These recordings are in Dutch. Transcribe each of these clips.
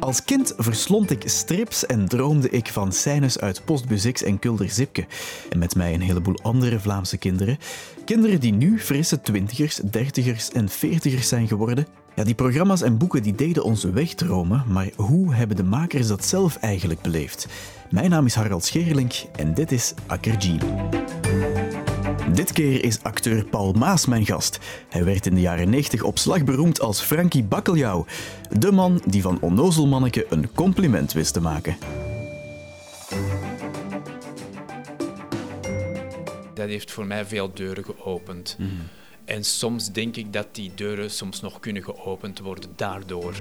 Als kind verslond ik strips en droomde ik van scènes uit Postbus en Kulder Zipke. En met mij een heleboel andere Vlaamse kinderen. Kinderen die nu frisse twintigers, dertigers en veertigers zijn geworden. Ja, die programma's en boeken die deden ons wegdromen, maar hoe hebben de makers dat zelf eigenlijk beleefd? Mijn naam is Harald Scherlink en dit is Akkerjean. Dit keer is acteur Paul Maas mijn gast. Hij werd in de jaren 90 op slag beroemd als Frankie Bakkeljauw. De man die van onnozelmanneke een compliment wist te maken. Dat heeft voor mij veel deuren geopend. En soms denk ik dat die deuren soms nog kunnen geopend worden daardoor.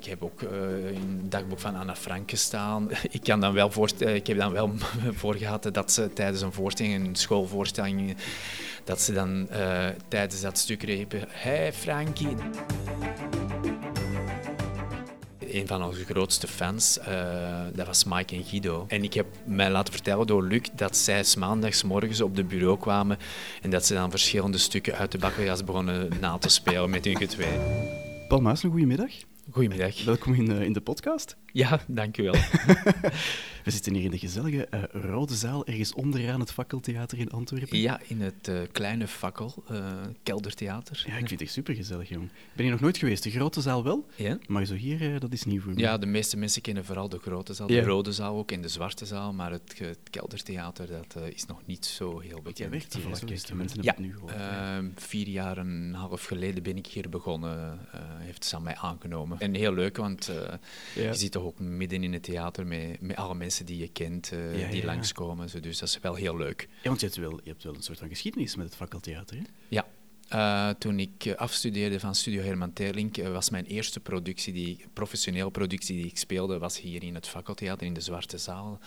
Ik heb ook eh, in dagboek van Anna Frank gestaan. Ik, kan dan wel eh, ik heb dan wel voor gehad dat ze tijdens een voorstelling, een schoolvoorstelling, dat ze dan eh, tijdens dat stuk riepen: Hey Frankie. Een van onze grootste fans, dat was Mike en Guido. En ik heb mij laten vertellen door Luc dat zij maandags morgens op de bureau kwamen en dat ze dan verschillende stukken uit de bakkenjas begonnen na te spelen met hun getwee. Paul Maas, een goedemiddag. Goedemiddag. Welkom in, eh, in de podcast. Ja, dank u wel. We zitten hier in de gezellige eh, Rode Zaal, ergens onderaan het Fakkeltheater in Antwerpen. Ja, in het eh, kleine fakkel, eh, keldertheater. Ja, ik vind het echt supergezellig, jong. Ik ben hier nog nooit geweest. De grote zaal wel, Ja? maar zo hier, eh, dat is nieuw voor me. Ja, de meeste mensen kennen vooral de grote zaal, Ja. de rode zaal ook en de zwarte zaal, maar het, keldertheater dat, eh, is nog niet zo heel bekend. jij werkt hier, kijk. Mensen ja, nu gehoord. Ehm, vier jaar en een half geleden ben ik hier begonnen, eh, heeft Sam mij aangenomen. En heel leuk, want eh, Ja. je zit toch ook midden in het theater met, met alle mensen die je kent, eh, Ja, die ja. langskomen. Zo, dus dat is wel heel leuk. Ja, want je hebt, wel, je hebt wel een soort van geschiedenis met het Fakkeltheater, hè? Ja. Eh, toen ik afstudeerde van Studio Herman Terlink, was mijn eerste productie, die, professionele productie die ik speelde, was hier in het Fakkeltheater in de Zwarte Zaal.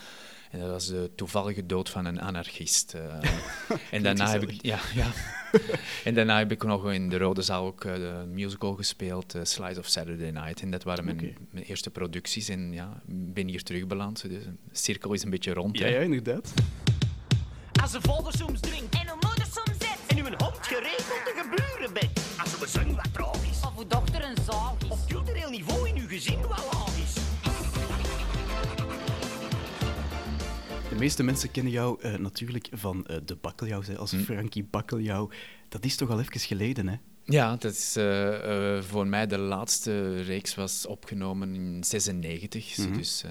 En dat was de toevallige dood van een anarchist. eh. en, daarna heb ik, ja, ja. en daarna heb ik nog in de Rode Zaal ook eh, de musical gespeeld, eh, Slides of Saturday Night. En dat waren mijn, mijn eerste producties. En ja, ik ben hier terugbeland. Dus de cirkel is een beetje rond. Ja, hè. ja, inderdaad. Als een vader soms drinkt En uw moeder soms zet. en u een hond geregeld te gebeuren bent. Als uw zang wat traag is. Of uw dochter een zaag is. Op cultureel niveau in uw gezin wel De meeste mensen kennen jou eh, natuurlijk van eh, de Bakkeljauw, hè, Hm. als Frankie Bakkeljauw. Dat is toch al even geleden, hè? Ja, dat is eh, voor mij de laatste reeks was opgenomen in 96. Mhm. Dus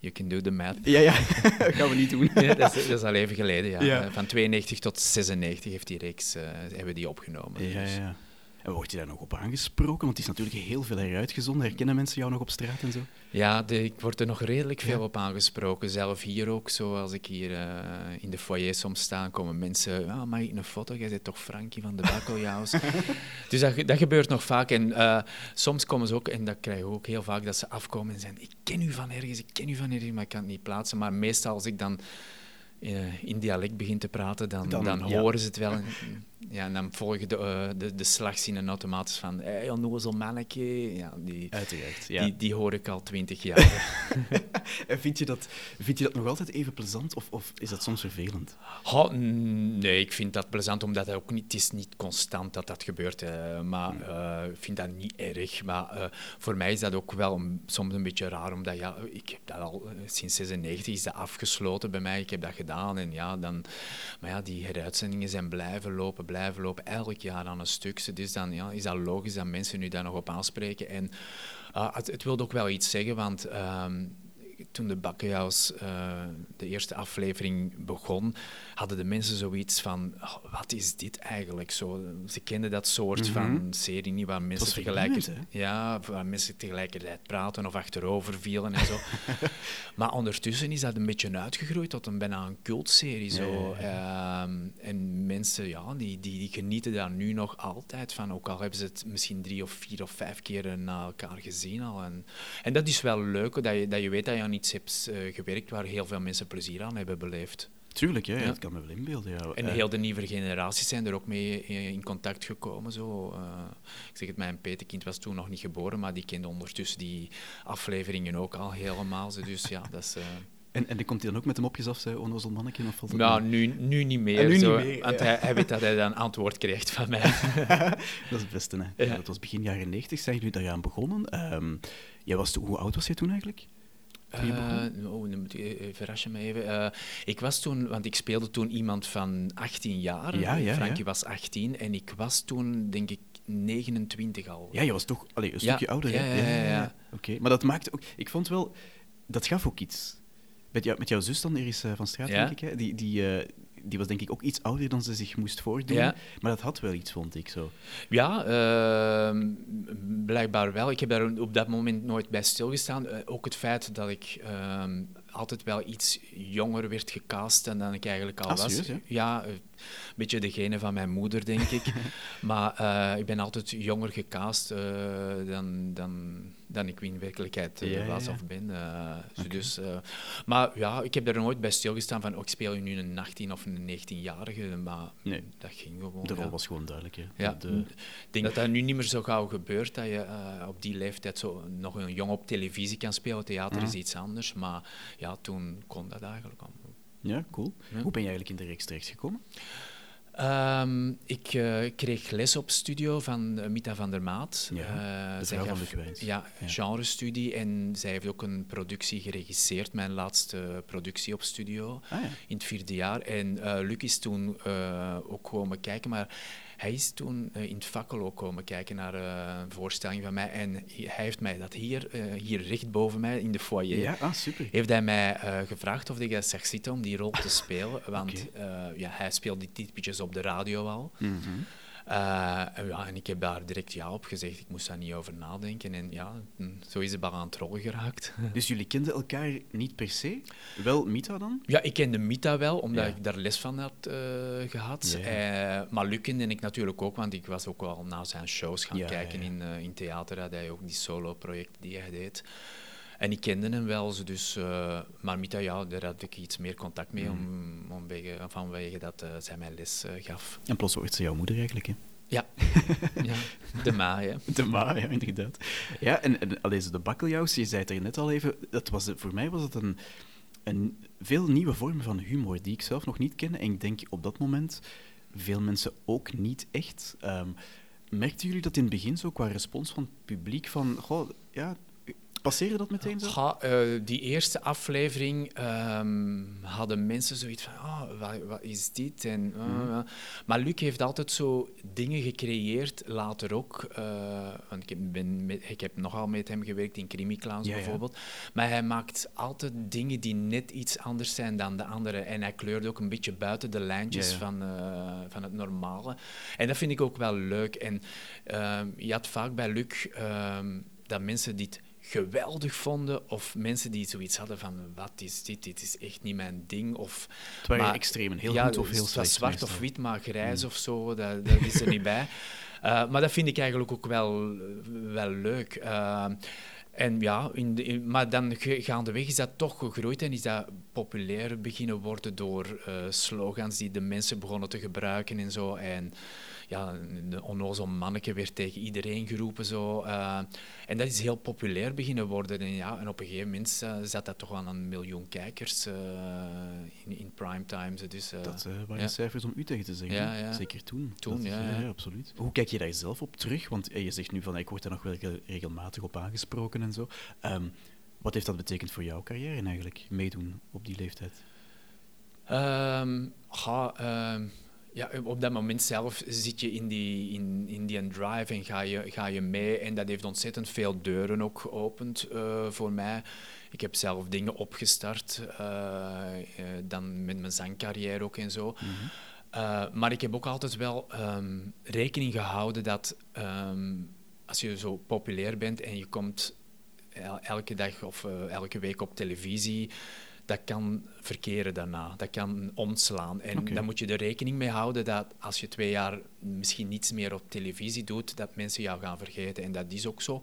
you can do the math. Ja, ja, gaan we niet doen. Ja, dat, is, dat is al even geleden, ja. Ja. Van 92 tot 96 heeft die reeks, hebben die opgenomen. Ja, Dus- ja. En word je daar nog op aangesproken? Want het is natuurlijk heel veel heruitgezonden. Herkennen mensen jou nog op straat en zo? Ja, de- ik word er nog redelijk veel Ja. op aangesproken. Zelf hier ook, zo als ik hier eh, in de foyer soms sta, komen mensen... Ah, mag ik een foto? Jij bent toch Frankie van de Bakkeljauws? dus dat, ge- dat gebeurt nog vaak. En eh, soms komen ze ook, en dat krijg je ook heel vaak, dat ze afkomen en zeggen... Ik ken u van ergens, ik ken u van ergens, maar ik kan het niet plaatsen. Maar meestal als ik dan eh, in dialect begin te praten, dan, Dan, dan, ja. horen ze het wel. En, ja, en dan volgen de, eh, de, de slagzinnen automatisch van... Hey, onnozel manneke. Ja, die, Uiteraard, ja. die, die hoor ik al twintig jaar. En vind je, dat, vind je dat nog altijd even plezant of, of is dat soms vervelend? Nee, ik vind dat plezant, omdat het ook niet, het is niet constant dat dat gebeurt. eh, maar eh, ik vind dat niet erg. Maar voor mij is dat ook wel een- soms een beetje raar, omdat ja, ik heb dat al sinds 96 is dat afgesloten bij mij. Ik heb dat gedaan en ja, dan... Maar ja, die heruitzendingen zijn blijven lopen, blijven lopen, elk jaar aan een stuk. Dus dan is dat logisch dat mensen nu daar nog op aanspreken. En ah, het, het wil ook wel iets zeggen, want... ehm, toen de Bakkenjaus eh, de eerste aflevering begon, hadden de mensen zoiets van, "Oh, wat is dit eigenlijk? Zo, ze kenden dat soort van serie niet, waar mensen, tegelijkertijd, ja, waar mensen tegelijkertijd praten of achterover vielen en zo. maar ondertussen is dat een beetje uitgegroeid tot een bijna een cultserie. Zo. Ehm, en mensen ja, die, die, die genieten daar nu nog altijd van, ook al hebben ze het misschien drie of vier of vijf keer na elkaar gezien al. En, en dat is wel leuk, dat je, dat je weet dat je aan iets hebt eh, gewerkt waar heel veel mensen plezier aan hebben beleefd. Tuurlijk, ja, ja. Dat kan me wel inbeelden. Ja. En Eh, heel de nieuwe generaties zijn er ook mee eh, in contact gekomen. Zo. Ik zeg het, mijn petekind was toen nog niet geboren, maar die kende ondertussen die afleveringen ook al helemaal. Zo. Dus ja, dat is... En, en komt hij dan ook met de mopjes af, zei onnozel manneke? Of valt Nou, nu, nu niet meer. En nu zo, niet meer, want ja. hij, hij weet dat hij dan antwoord krijgt van mij. Dat is het beste, hè. Ja. Dat was begin jaren 90, zijn jullie daaraan begonnen. Ehm, jij was toen, hoe oud was je toen eigenlijk? Eh, oh, dan moet je, verras je me even. Eh, ik was toen, want ik speelde toen iemand van 18 jaar. Ja, ja, Frankie ja. was 18 en ik was toen, denk ik, 29 al. Ja, je was toch een stukje ouder, hè? ja, ja, ja. Oké, maar dat maakte ook... Ik vond wel... Dat gaf ook iets. Met, jou, met jouw zus dan, Iris van Straat, denk ik, hè? Die, die, eh, die was denk ik ook iets ouder dan ze zich moest voordoen. Ja. Maar dat had wel iets, vond ik zo. Ja, ehm, blijkbaar wel. Ik heb daar op dat moment nooit bij stilgestaan. Eh, ook het feit dat ik ehm, altijd wel iets jonger werd gecast dan, dan ik eigenlijk al Ah, was. serieus? Ja, een beetje degene van mijn moeder, denk ik. maar eh, ik ben altijd jonger gecast eh, dan, dan, dan ik in werkelijkheid eh, Ja, was ja. of ben. dus, maar ja, ik heb daar nooit bij stilgestaan van, oh, ik speel nu een 18 of een 19-jarige, maar Nee. dat ging gewoon. De rol ja. was gewoon duidelijk, hè. Ja, De, ik denk dat dat nu niet meer zo gauw gebeurt, dat je op die leeftijd zo nog een jong op televisie kan spelen. Theater is iets anders, maar ja, toen kon dat eigenlijk al. Ja, cool. Ja. Hoe ben je eigenlijk in de reeks terechtgekomen? Ehm, ik eh, kreeg les op studio van eh, Mita van der Maat. Ja, Eh, zij vrouw van. Ja, Ja. genrestudie. En zij heeft ook een productie geregisseerd, mijn laatste productie op studio. Ah, ja. in het vierde jaar. En Luc is toen ook komen kijken, maar hij is toen eh, in het fakkel ook komen kijken naar eh, een voorstelling van mij. En hij heeft mij dat hier, eh, hier recht boven mij in de foyer, Ja, ah, super. heeft hij mij gevraagd of ik zag zitten om die rol te spelen. Want ja, hij speelde die typetjes op de radio al. Mhm. En ja, en ik heb daar direct ja op gezegd. Ik moest daar niet over nadenken. En ja, hm, zo is de bal aan het rollen geraakt. Dus jullie kenden elkaar niet per se? Wel Mita dan? Ja, ik kende Mita wel, omdat Ja. ik daar les van had eh, gehad. Ja. Eh, maar Luc kende ik natuurlijk ook, want ik was ook wel naar zijn shows gaan Ja, kijken. In, eh, in theater. Had hij ook die solo-projecten die hij deed. En ik kende hem wel, dus, eh, maar Mita, ja, daar had ik iets meer contact mee, om, omwege, vanwege dat eh, zij mij les eh, gaf. En plots wordt ze jouw moeder eigenlijk, hè? Ja, ja de ma, hè. De ma, ja, inderdaad. Ja, en, en zo de bakkeljauws, je zei het er net al even, dat was, voor mij was het een, een veel nieuwe vorm van humor die ik zelf nog niet kende. En ik denk op dat moment veel mensen ook niet echt. Ehm merkten jullie dat in het begin zo qua respons van het publiek van, goh, ja, passeerde dat meteen zo? Eh, die eerste aflevering ehm, hadden mensen zoiets van, ah, wat, wat is dit? En, eh, Mhm. Maar Luc heeft altijd zo dingen gecreëerd, later ook. eh, want ik heb, ben met, ik heb nogal met hem gewerkt in Crimi Clowns Ja, ja. bijvoorbeeld. Maar hij maakt altijd dingen die net iets anders zijn dan de anderen. En hij kleurt ook een beetje buiten de lijntjes. Van, eh, van het normale. En dat vind ik ook wel leuk. En ehm, je had vaak bij Luc ehm, dat mensen dit geweldig vonden, of mensen die zoiets hadden van, wat is dit, dit is echt niet mijn ding. Of, Het waren maar- extremen, heel ja, goed of heel slecht. zwart meestal. of wit, maar grijs of zo, dat, dat is er niet bij. Eh, maar dat vind ik eigenlijk ook wel, wel leuk. Eh, en ja, in de, in- maar dan gaandeweg is dat toch gegroeid en is dat populair beginnen worden door eh, slogans die de mensen begonnen te gebruiken en zo. En ja, de onnozel manneke werd tegen iedereen geroepen. Zo. eh, en dat is heel populair beginnen worden. En, ja, en op een gegeven moment eh, zat dat toch aan een miljoen kijkers eh, in, in primetime. zo. Dus, Dat waren ja. cijfers om u tegen te zeggen. Ja, hè? ja. Zeker toen. Toen, is- ja, ja. absoluut. Hoe kijk je daar zelf op terug? Want je zegt nu van, ik word daar nog wel re- regelmatig op aangesproken en zo. Ehm, wat heeft dat betekend voor jouw carrière eigenlijk, meedoen op die leeftijd? Ga, ehm, ja, op dat moment zelf zit je in die, in, in die drive en ga je, ga je mee. En dat heeft ontzettend veel deuren ook geopend eh, voor mij. Ik heb zelf dingen opgestart, eh, eh, dan met mijn zangcarrière ook en zo. Eh, maar ik heb ook altijd wel ehm, rekening gehouden dat ehm, als je zo populair bent en je komt el- elke dag of elke week op televisie, dat kan verkeren daarna. Dat kan omslaan. En Oké. dan moet je er rekening mee houden dat als je twee jaar misschien niets meer op televisie doet, dat mensen jou gaan vergeten. En dat is ook zo.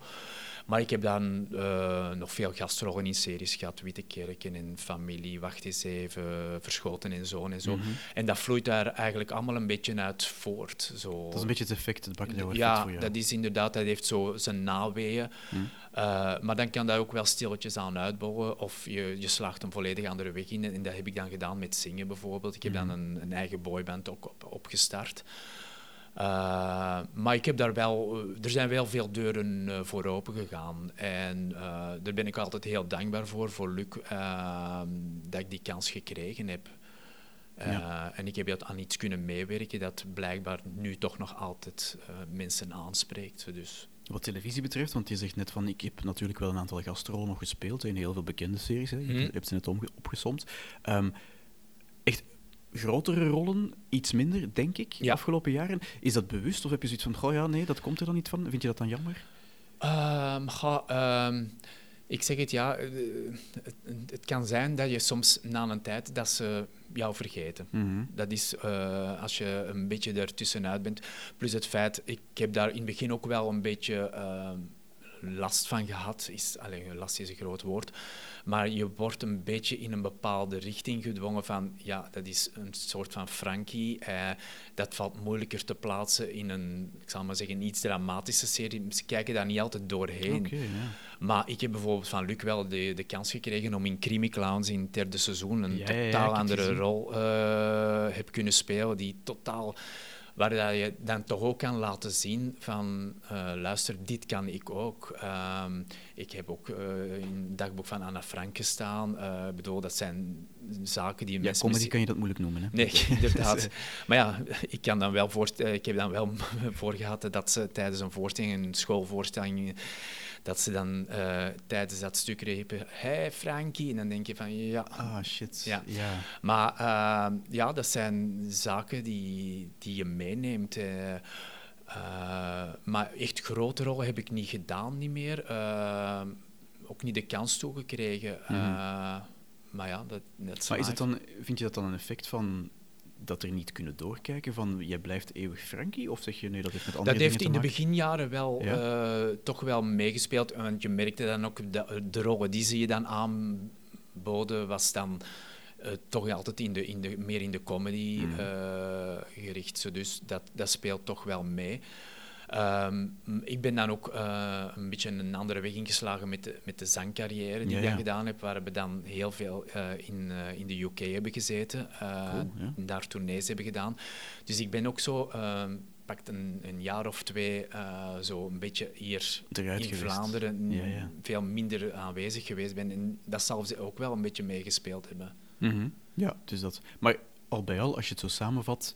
Maar ik heb dan eh, nog veel gastrollen in series gehad. Witte Kerken en Familie, Wacht eens even, Verschoten en Zoon en zo. Mhm. En dat vloeit daar eigenlijk allemaal een beetje uit voort. Zo. Dat is een beetje het effect, het effect Ja, voor jou. dat is inderdaad, dat heeft zo zijn naweeën. Eh, maar dan kan dat ook wel stilletjes aan uitbouwen. Of je, je slaagt een volledig andere weg in. En dat heb ik dan gedaan met zingen bijvoorbeeld. Ik heb dan een, een eigen boyband ook op, opgestart. Eh, maar ik heb daar wel, eh, er zijn wel veel deuren voor open gegaan. En daar ben ik altijd heel dankbaar voor, voor Luc, eh, dat ik die kans gekregen heb. Ja. En ik heb dat aan iets kunnen meewerken dat blijkbaar nu toch nog altijd mensen aanspreekt. Dus. Wat televisie betreft, want je zegt net van ik heb natuurlijk wel een aantal gastrollen nog gespeeld in heel veel bekende series. Hè. Je Mhm. hebt- ze net opgesomd. Ehm, echt grotere rollen, iets minder, denk ik, de Ja. afgelopen jaren. Is dat bewust of heb je zoiets van, goh ja, nee, dat komt er dan niet van? Vind je dat dan jammer? Ehm, ga, ik zeg het ja, eh, het, het kan zijn dat je soms na een tijd dat ze jou vergeten. Mhm. Dat is eh, als je een beetje ertussenuit bent. Plus het feit, ik heb daar in het begin ook wel een beetje ehm, last van gehad. Is, alleen, last is een groot woord. Maar je wordt een beetje in een bepaalde richting gedwongen van, ja, dat is een soort van Frankie. Eh, dat valt moeilijker te plaatsen in een, ik zal maar zeggen, iets dramatische serie. Ze kijken daar niet altijd doorheen. Maar ik heb bijvoorbeeld van Luc wel de, de kans gekregen om in Crimi Clowns in het derde seizoen een Ja, ja, totaal andere rol eh heb kunnen spelen, die totaal waar dat je dan toch ook kan laten zien van eh, luister, dit kan ik ook. Ehm, ik heb ook eh, in het dagboek van Anna Frank gestaan. Eh, Ik bedoel, dat zijn zaken die Ja, mensen comedy misschien- kan je dat moeilijk noemen. Hè? Nee, inderdaad. Maar ja, ik, kan dan wel voor, ik heb dan wel voor gehad dat ze tijdens een voorstelling, een schoolvoorstelling, dat ze dan eh, tijdens dat stuk riepen, hey Frankie, en dan denk je van ja. Ah, shit. Ja. ja. Maar eh, ja, dat zijn zaken die, die je meeneemt. eh. Eh, maar echt grote rollen heb ik niet gedaan, niet meer. Eh, ook niet de kans toegekregen. Eh, maar ja, dat, dat Maar is het dan, vind je dat dan een effect van dat er niet kunnen doorkijken van jij blijft eeuwig Frankie? Of zeg je nee, dat heeft met andere Dat heeft in de beginjaren wel Ja? eh, toch wel meegespeeld. Want je merkte dan ook, de, de rollen die ze je dan aanboden, was dan eh, toch altijd in de, in de, meer in de comedy Mhm. eh, gericht. Dus dat, dat speelt toch wel mee. Ehm, ik ben dan ook eh, een beetje een andere weg ingeslagen met de, met de zangcarrière die Ja, ik dan gedaan heb, waar we dan heel veel eh, in, eh, in de UK hebben gezeten, Cool, en daar tournees hebben gedaan. Dus ik ben ook zo, ehm pakt een, een jaar of twee, zo een beetje hier Eruit in geweest. Vlaanderen Ja, ja. veel minder aanwezig geweest ben. En dat zal ze ook wel een beetje meegespeeld hebben. Mhm. Ja, dus dat. Maar al bij al, als je het zo samenvat,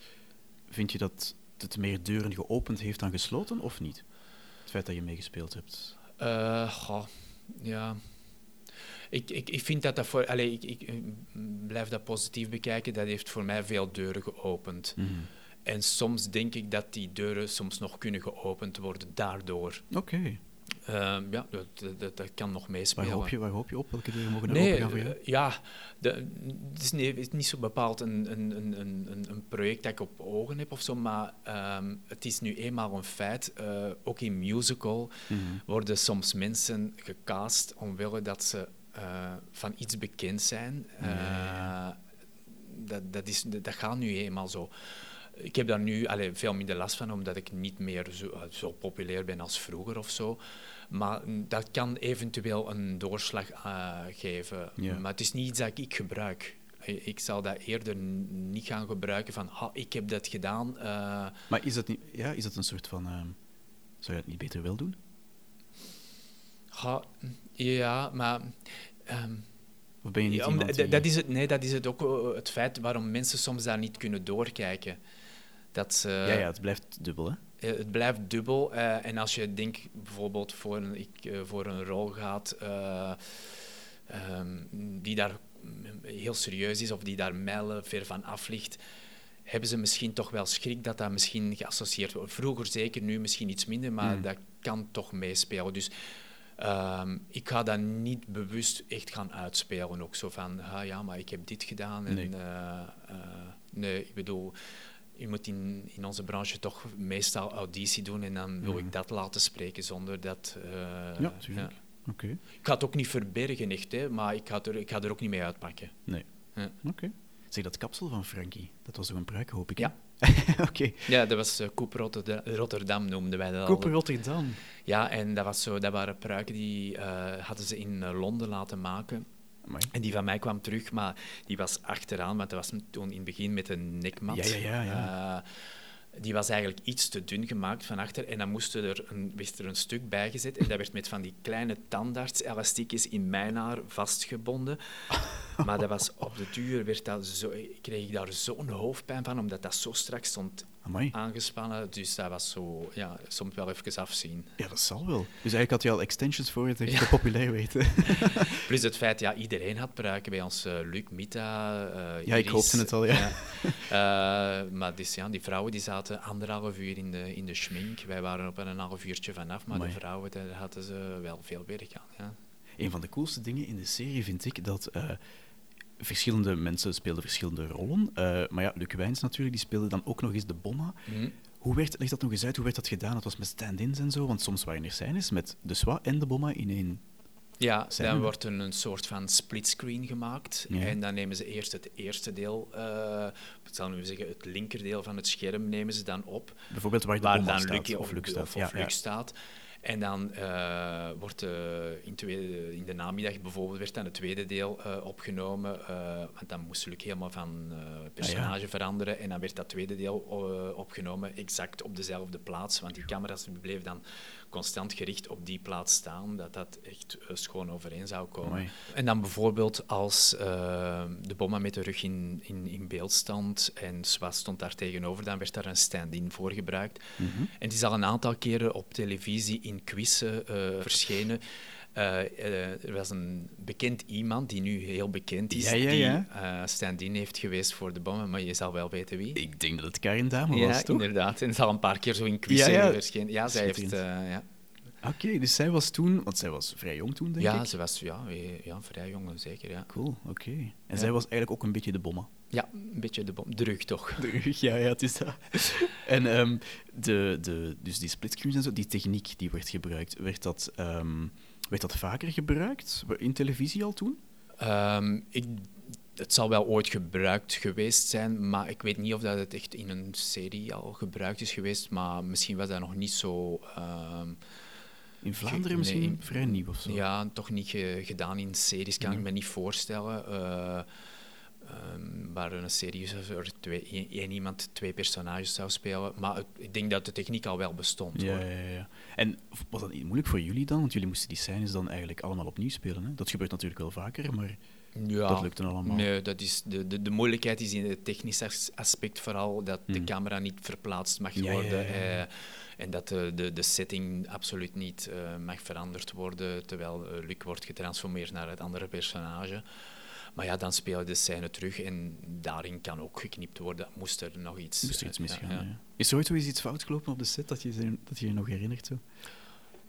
vind je dat het meer deuren geopend heeft dan gesloten, of niet? Het feit dat je meegespeeld hebt. Eh, goh, ja. Ik, ik, ik vind dat dat voor... Ik, ik blijf dat positief bekijken. Dat heeft voor mij veel deuren geopend. Mhm. En soms denk ik dat die deuren soms nog kunnen geopend worden daardoor. Oké. Eh, ja, dat, dat, dat kan nog Waar, meespelen. hoop je, waar hoop je op? Welke deuren mogen er Nee, open gaan voor jou? eh, ja, de, het, is niet, zo bepaald een, een, een, een, project dat ik op ogen heb of zo, maar ehm, het is nu eenmaal een feit. eh, ook in musical Mhm. worden soms mensen gecast omwille dat ze eh, van iets bekend zijn. Dat, dat, is, dat gaat nu eenmaal zo. Ik heb daar nu allee, veel minder last van, omdat ik niet meer zo, zo populair ben als vroeger of zo. Maar mm, dat kan eventueel een doorslag eh, geven. Ja. Maar het is niet iets dat ik gebruik. Eh, Ik zal dat eerder niet gaan gebruiken van, ha, ik heb dat gedaan. eh, Maar is dat, niet, ja, is dat een soort van... ehm, zou je dat niet beter wel doen? ha, ja, maar... ehm, Of ben je niet Ja, iemand die... dat, is het, nee, dat is het ook het feit waarom mensen soms daar niet kunnen doorkijken. Dat ze, Ja, ja, het blijft dubbel, hè? Eh, het blijft dubbel. eh, en als je denkt bijvoorbeeld voor een, ik, eh, voor een rol gaat eh, ehm, die daar heel serieus is of die daar mijlen ver van af ligt, hebben ze misschien toch wel schrik dat dat misschien geassocieerd wordt. Vroeger zeker, nu misschien iets minder, maar Mm. dat kan toch meespelen. Dus ehm, ik ga dat niet bewust echt gaan uitspelen. Ook zo van, ah, ja, maar ik heb dit gedaan. En, Nee. nee, ik bedoel, je moet in, in onze branche toch meestal auditie doen en dan wil ik dat laten spreken zonder dat... eh, Ja, tuurlijk. Oké. Ik ga het ook niet verbergen, echt, hè, maar ik ga, er, ik ga er ook niet mee uitpakken. Nee. Ja. Oké. Zeg, dat kapsel van Frankie, dat was zo'n pruik, hoop ik. Ja. Oké. Ja, dat was uh, Koep Rotterdam, Rotterdam, noemden wij dat al. Rotterdam. Ja, en dat, was zo, dat waren pruiken die eh, hadden ze in Londen laten maken. Amai. En die van mij kwam terug, maar die was achteraan, want dat was toen in het begin met een nekmat. Ja, ja, ja, ja. Eh, die was eigenlijk iets te dun gemaakt van achter en dan moest er een, werd er een stuk bij gezet en dat werd met van die kleine tandarts-elastiekjes in mijn haar vastgebonden. Maar dat was op de duur, werd dat zo, kreeg ik daar zo'n hoofdpijn van, omdat dat zo strak stond Amai. aangespannen. Dus dat was zo, ja, soms wel even afzien. Ja, dat zal wel. Dus eigenlijk had je al extensions voor het echt populair weten. Plus het feit, ja, iedereen had pruiken bij ons. eh, Luc, Mita, eh, Ja, ik hoopte het al, ja. Eh, maar dus, ja, die vrouwen die zaten anderhalf uur in de, in de schmink. Wij waren op een half uurtje vanaf, maar Amai. de vrouwen, daar hadden ze wel veel werk aan. Ja. Een van de coolste dingen in de serie vind ik dat verschillende mensen speelden verschillende rollen. Eh, maar ja, Luc Wijns natuurlijk, die speelde dan ook nog eens de bomma. Mhm. Hoe werd, leg dat nog eens uit, hoe werd dat gedaan? Dat was met stand-ins en zo, want soms waren er scènes met de Swa en de bomma in één. Ja, Zijn dan we? wordt er een soort van splitscreen gemaakt. Ja. En dan nemen ze eerst het eerste deel, eh ik zal nu zeggen, het linkerdeel van het scherm nemen ze dan op. Bijvoorbeeld waar de waar bomma dan staat, Luc of Luc staat. Of, ja, of ja. Staat. En dan eh, wordt eh, in, tweede, in de namiddag bijvoorbeeld werd dan het tweede deel eh, opgenomen. want dan moest Luc helemaal van eh, personage veranderen. En dan werd dat tweede deel opgenomen exact op dezelfde plaats. Want die camera's bleven dan constant gericht op die plaats staan. Dat dat echt eh, schoon overeen zou komen. En dan bijvoorbeeld als eh, de bomma met de rug in, in, in beeld stond en Swa stond daar tegenover, dan werd daar een stand-in voor gebruikt. Mhm. En die is al een aantal keren op televisie in quizzen eh, verschenen. Eh, eh, er was een bekend iemand die nu heel bekend is, Ja, ja, die ja. eh, stand-in heeft geweest voor de bommen, maar je zal wel weten wie. Ik denk dat het Karin Dame ja, was, toch? inderdaad. En het is al een paar keer zo in quizzen Ja, ja. verschenen. Ja, zij heeft... Ja. Oké, dus zij was toen, want zij was vrij jong toen, denk ja, ik. ze was ja, ja, vrij jong, zeker. Ja. Cool, oké. En Ja. zij was eigenlijk ook een beetje de bomma. ja, een beetje de bom. De rug toch. De rug, ja, ja, het is dat. En ehm, de, de, dus die splitscreens en zo, die techniek die werd gebruikt, werd dat, ehm, werd dat vaker gebruikt in televisie al toen? Ehm, ik, het zal wel ooit gebruikt geweest zijn, maar ik weet niet of dat het echt in een serie al gebruikt is geweest. Maar misschien was dat nog niet zo. ehm, In Vlaanderen nee, misschien in- vrij nieuw of zo. ja, toch niet ge- gedaan in series, kan ik me niet voorstellen. Eh, ehm, waar een serie is, er twee, één, iemand twee personages zou spelen. Maar het- ik denk dat de techniek al wel bestond. Ja, hoor. ja, ja. En was dat niet moeilijk voor jullie dan? Want jullie moesten die scènes dan eigenlijk allemaal opnieuw spelen. Hè? Dat gebeurt natuurlijk wel vaker, maar Ja, dat lukte allemaal. Nee, dat is de, de, de moeilijkheid is in het technische as- aspect vooral dat de Hmm. camera niet verplaatst mag worden. eh, en dat de, de, de setting absoluut niet eh, mag veranderd worden, terwijl eh, Luc wordt getransformeerd naar het andere personage. Maar ja, dan speel je de scène terug en daarin kan ook geknipt worden. Moest er nog iets... Moest er iets eh, misgaan? ja. Is er ooit iets fout gelopen op de set dat je je, dat je, je nog herinnert? Zo?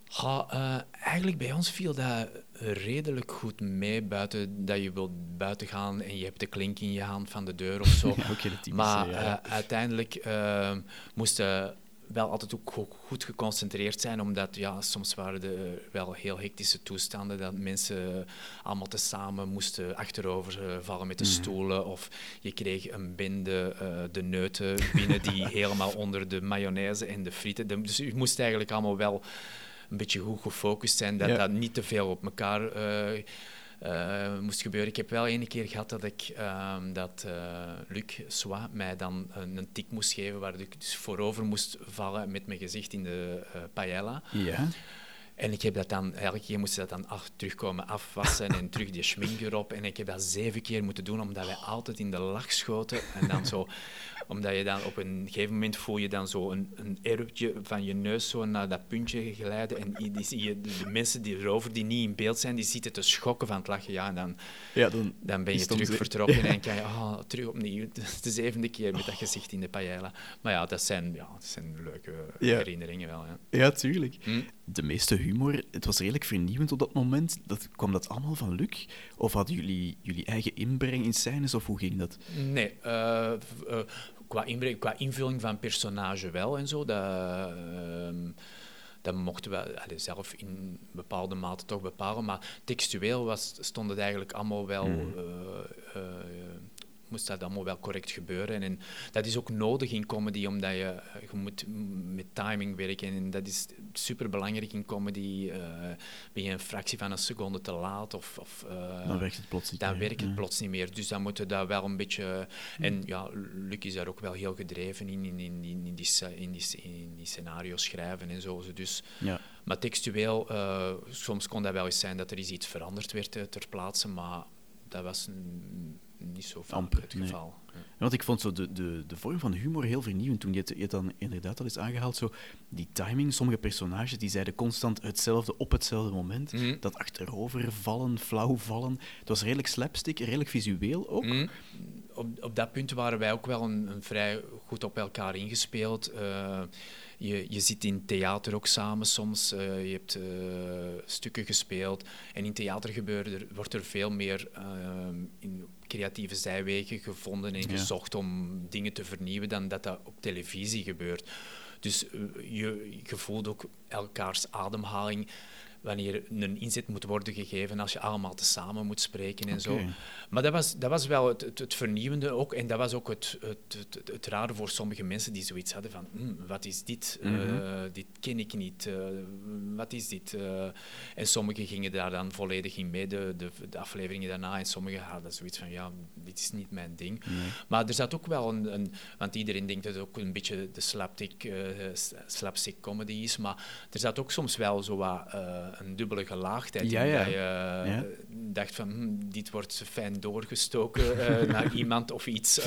Ja, eh, eigenlijk bij ons viel dat redelijk goed mee, buiten dat je wilt buiten gaan en je hebt de klink in je hand van de deur of zo. Ja, typische, maar eh, uiteindelijk eh, moesten wel altijd ook go- goed geconcentreerd zijn, omdat ja, soms waren er wel heel hectische toestanden dat mensen allemaal tezamen moesten achterover eh, vallen met de Mhm. stoelen of je kreeg een bende eh, de neuten binnen die helemaal onder de mayonaise en de frieten. Dus je moest eigenlijk allemaal wel een beetje goed gefocust zijn, dat Ja. dat niet te veel op elkaar eh, eh, moest gebeuren. Ik heb wel ene keer gehad dat ik ehm, dat eh, Luc Soa mij dan een, een tik moest geven, waar ik dus voorover moest vallen met mijn gezicht in de eh, paella. Ja. En ik heb dat dan, elke keer moest dat dan af, terugkomen afwassen en terug die schmink erop. En ik heb dat zeven keer moeten doen, omdat wij altijd in de lach schoten. En dan zo, omdat je dan op een gegeven moment voel je dan zo een, een erwtje van je neus zo naar dat puntje glijden. En die, die de, mensen die erover, die niet in beeld zijn, die zitten te schokken van het lachen. Ja, en dan, ja, dan, dan ben je terug ze- vertrokken en kan je oh, terug opnieuw. De zevende keer met dat gezicht in de paella. Maar ja, dat zijn, ja, dat zijn leuke Ja. herinneringen wel. Ja. Ja, tuurlijk. Hm. De meeste humor, het was redelijk vernieuwend op dat moment. Dat, kwam dat allemaal van Luc? Of hadden jullie jullie eigen inbreng in scènes, of hoe ging dat? Nee, eh, eh, qua, inbreng, qua invulling van personage wel en zo. Dat, ehm, dat mochten we allee, zelf in bepaalde mate toch bepalen. Maar textueel was, stond het eigenlijk allemaal wel. Mhm. Eh, eh, moest dat allemaal wel correct gebeuren. En dat is ook nodig in comedy, omdat je, je moet met timing werken. En dat is superbelangrijk in comedy. eh, ben je een fractie van een seconde te laat of... of eh, Dan werkt het plots niet dan meer, werkt het ja. plots niet meer. Dus dan moeten we dat wel een beetje... En ja, Luc is daar ook wel heel gedreven in, in, in, in, in die, in, die, in die scenario's schrijven en zo. Dus, Ja. maar textueel, eh, soms kon dat wel eens zijn dat er iets iets veranderd werd eh, ter plaatse, maar dat was niet zo vaak Amper, het nee. geval. Ja. Want ik vond zo de, de, de vorm van humor heel vernieuwend toen je het, je het dan inderdaad al eens aangehaald. Zo, die timing, sommige personages die zeiden constant hetzelfde op hetzelfde moment. Mhm. Dat achterover vallen, flauw vallen. Het was redelijk slapstick, redelijk visueel ook. Mm. Op, op dat punt waren wij ook wel een, een vrij goed op elkaar ingespeeld. Eh, je, je zit in theater ook samen soms. Eh, je hebt eh, stukken gespeeld. En in theater gebeurt er, wordt er veel meer eh, in creatieve zijwegen gevonden en Ja. gezocht om dingen te vernieuwen dan dat dat op televisie gebeurt. Dus eh, je, je voelt ook elkaars ademhaling wanneer een inzet moet worden gegeven als je allemaal tezamen moet spreken en zo. Maar dat was, dat was wel het, het, het vernieuwende ook. En dat was ook het, het, het, rare voor sommige mensen die zoiets hadden van... "Hmm, wat is dit? Eh, Mhm. dit ken ik niet. Eh, wat is dit? Eh, en sommigen gingen daar dan volledig in mee, de, de, de afleveringen daarna. En sommigen hadden zoiets van... Ja, dit is niet mijn ding. Maar er zat ook wel een, een... Want iedereen denkt dat het ook een beetje de slapstick, slapstick comedy is. Maar er zat ook soms wel zo wat, een dubbele gelaagdheid Ja. Dat je Ja. dacht van, hm, dit wordt fijn doorgestoken eh, naar iemand of iets. eh.